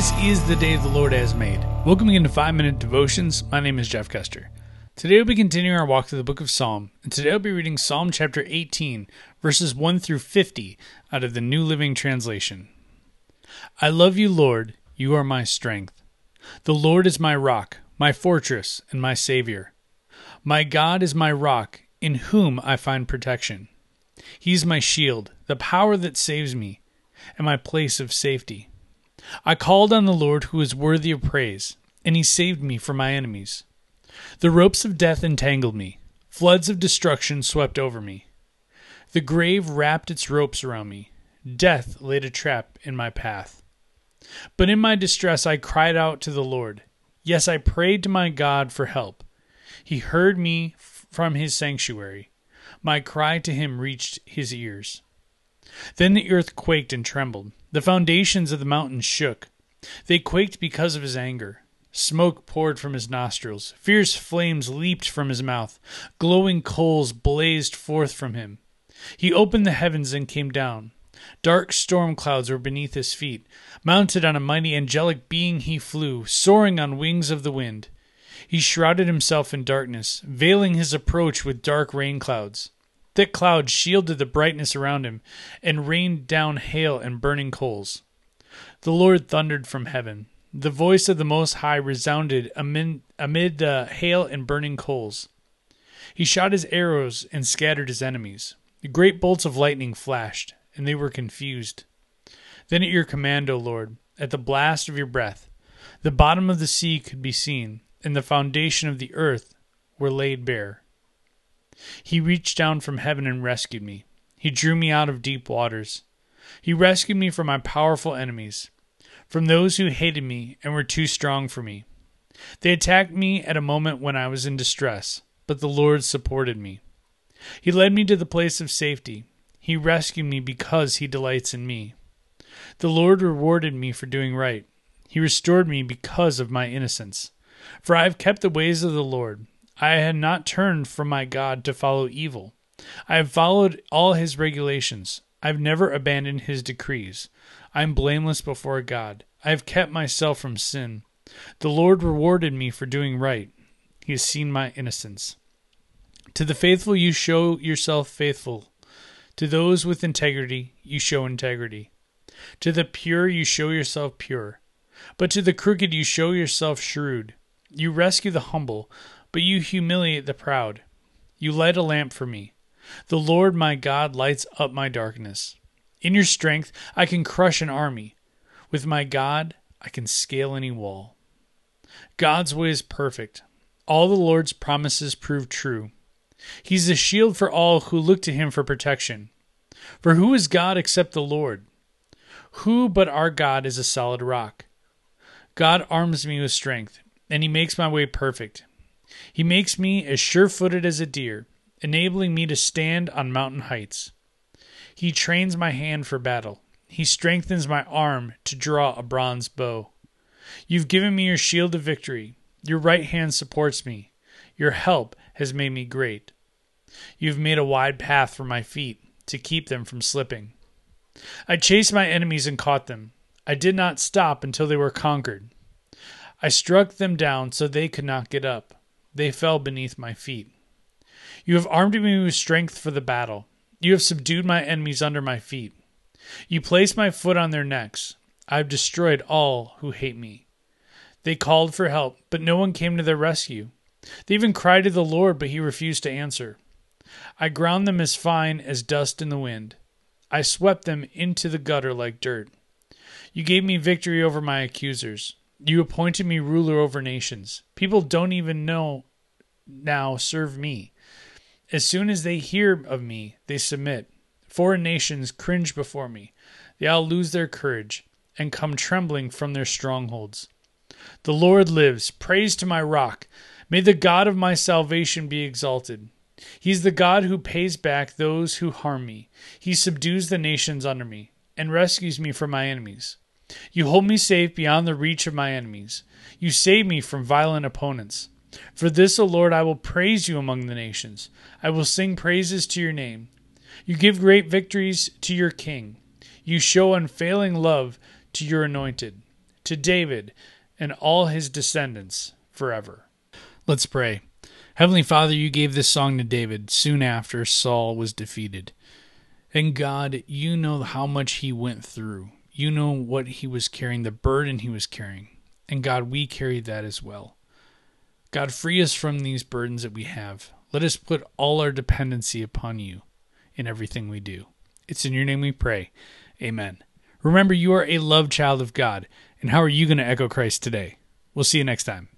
This is the day the Lord has made. Welcome again to 5 Minute Devotions. My name is Jeff Custer. Today we'll be continuing our walk through the book of Psalm, and today I'll be reading Psalm chapter 18, verses 1 through 50 out of the New Living Translation. I love you, Lord. You are my strength. The Lord is my rock, my fortress, and my Savior. My God is my rock, in whom I find protection. He is my shield, the power that saves me, and my place of safety. I called on the Lord who is worthy of praise, and he saved me from my enemies. The ropes of death entangled me, floods of destruction swept over me. The grave wrapped its ropes around me, death laid a trap in my path. But in my distress I cried out to the Lord. Yes, I prayed to my God for help. He heard me from his sanctuary. My cry to him reached his ears. Then the earth quaked and trembled. The foundations of the mountains shook. They quaked because of his anger. Smoke poured from his nostrils. Fierce flames leaped from his mouth. Glowing coals blazed forth from him. He opened the heavens and came down. Dark storm clouds were beneath his feet. Mounted on a mighty angelic being, he flew, soaring on wings of the wind. He shrouded himself in darkness, veiling his approach with dark rain clouds. Thick clouds shielded the brightness around him, and rained down hail and burning coals. The Lord thundered from heaven. The voice of the Most High resounded amid, amid the hail and burning coals. He shot his arrows and scattered his enemies. The great bolts of lightning flashed, and they were confused. Then at your command, O Lord, at the blast of your breath, the bottom of the sea could be seen, and the foundation of the earth were laid bare. He reached down from heaven and rescued me. He drew me out of deep waters. He rescued me from my powerful enemies, from those who hated me and were too strong for me. They attacked me at a moment when I was in distress, but the Lord supported me. He led me to the place of safety. He rescued me because he delights in me. The Lord rewarded me for doing right. He restored me because of my innocence. For I have kept the ways of the Lord. I had not turned from my God to follow evil. I have followed all his regulations. I have never abandoned his decrees. I am blameless before God. I have kept myself from sin. The Lord rewarded me for doing right. He has seen my innocence. To the faithful, you show yourself faithful. To those with integrity, you show integrity. To the pure, you show yourself pure. But to the crooked, you show yourself shrewd. You rescue the humble, but you humiliate the proud. You light a lamp for me. The Lord my God lights up my darkness. In your strength, I can crush an army. With my God, I can scale any wall. God's way is perfect. All the Lord's promises prove true. He's a shield for all who look to him for protection. For who is God except the Lord? Who but our God is a solid rock? God arms me with strength, and he makes my way perfect. He makes me as sure footed as a deer, enabling me to stand on mountain heights. He trains my hand for battle. He strengthens my arm to draw a bronze bow. You've given me your shield of victory. Your right hand supports me. Your help has made me great. You've made a wide path for my feet to keep them from slipping. I chased my enemies and caught them. I did not stop until they were conquered. I struck them down so they could not get up. They fell beneath my feet. You have armed me with strength for the battle. You have subdued my enemies under my feet. You placed my foot on their necks. I have destroyed all who hate me. They called for help, but no one came to their rescue. They even cried to the Lord, but he refused to answer. I ground them as fine as dust in the wind. I swept them into the gutter like dirt. You gave me victory over my accusers. You appointed me ruler over nations. People don't even know now serve me. As soon as they hear of me, they submit. Foreign nations cringe before me. They all lose their courage and come trembling from their strongholds. The Lord lives. Praise to my rock. May the God of my salvation be exalted. He's the God who pays back those who harm me. He subdues the nations under me and rescues me from my enemies. You hold me safe beyond the reach of my enemies. You save me from violent opponents. For this, O Lord, I will praise you among the nations. I will sing praises to your name. You give great victories to your king. You show unfailing love to your anointed. to David and all his descendants forever. Let's pray. Heavenly Father, you gave this song to David soon after Saul was defeated. And God, you know how much he went through. You know what he was carrying, the burden he was carrying. And God, we carry that as well. God, free us from these burdens that we have. Let us put all our dependency upon you in everything we do. It's in your name we pray. Amen. Remember, you are a loved child of God. And how are you going to echo Christ today? We'll see you next time.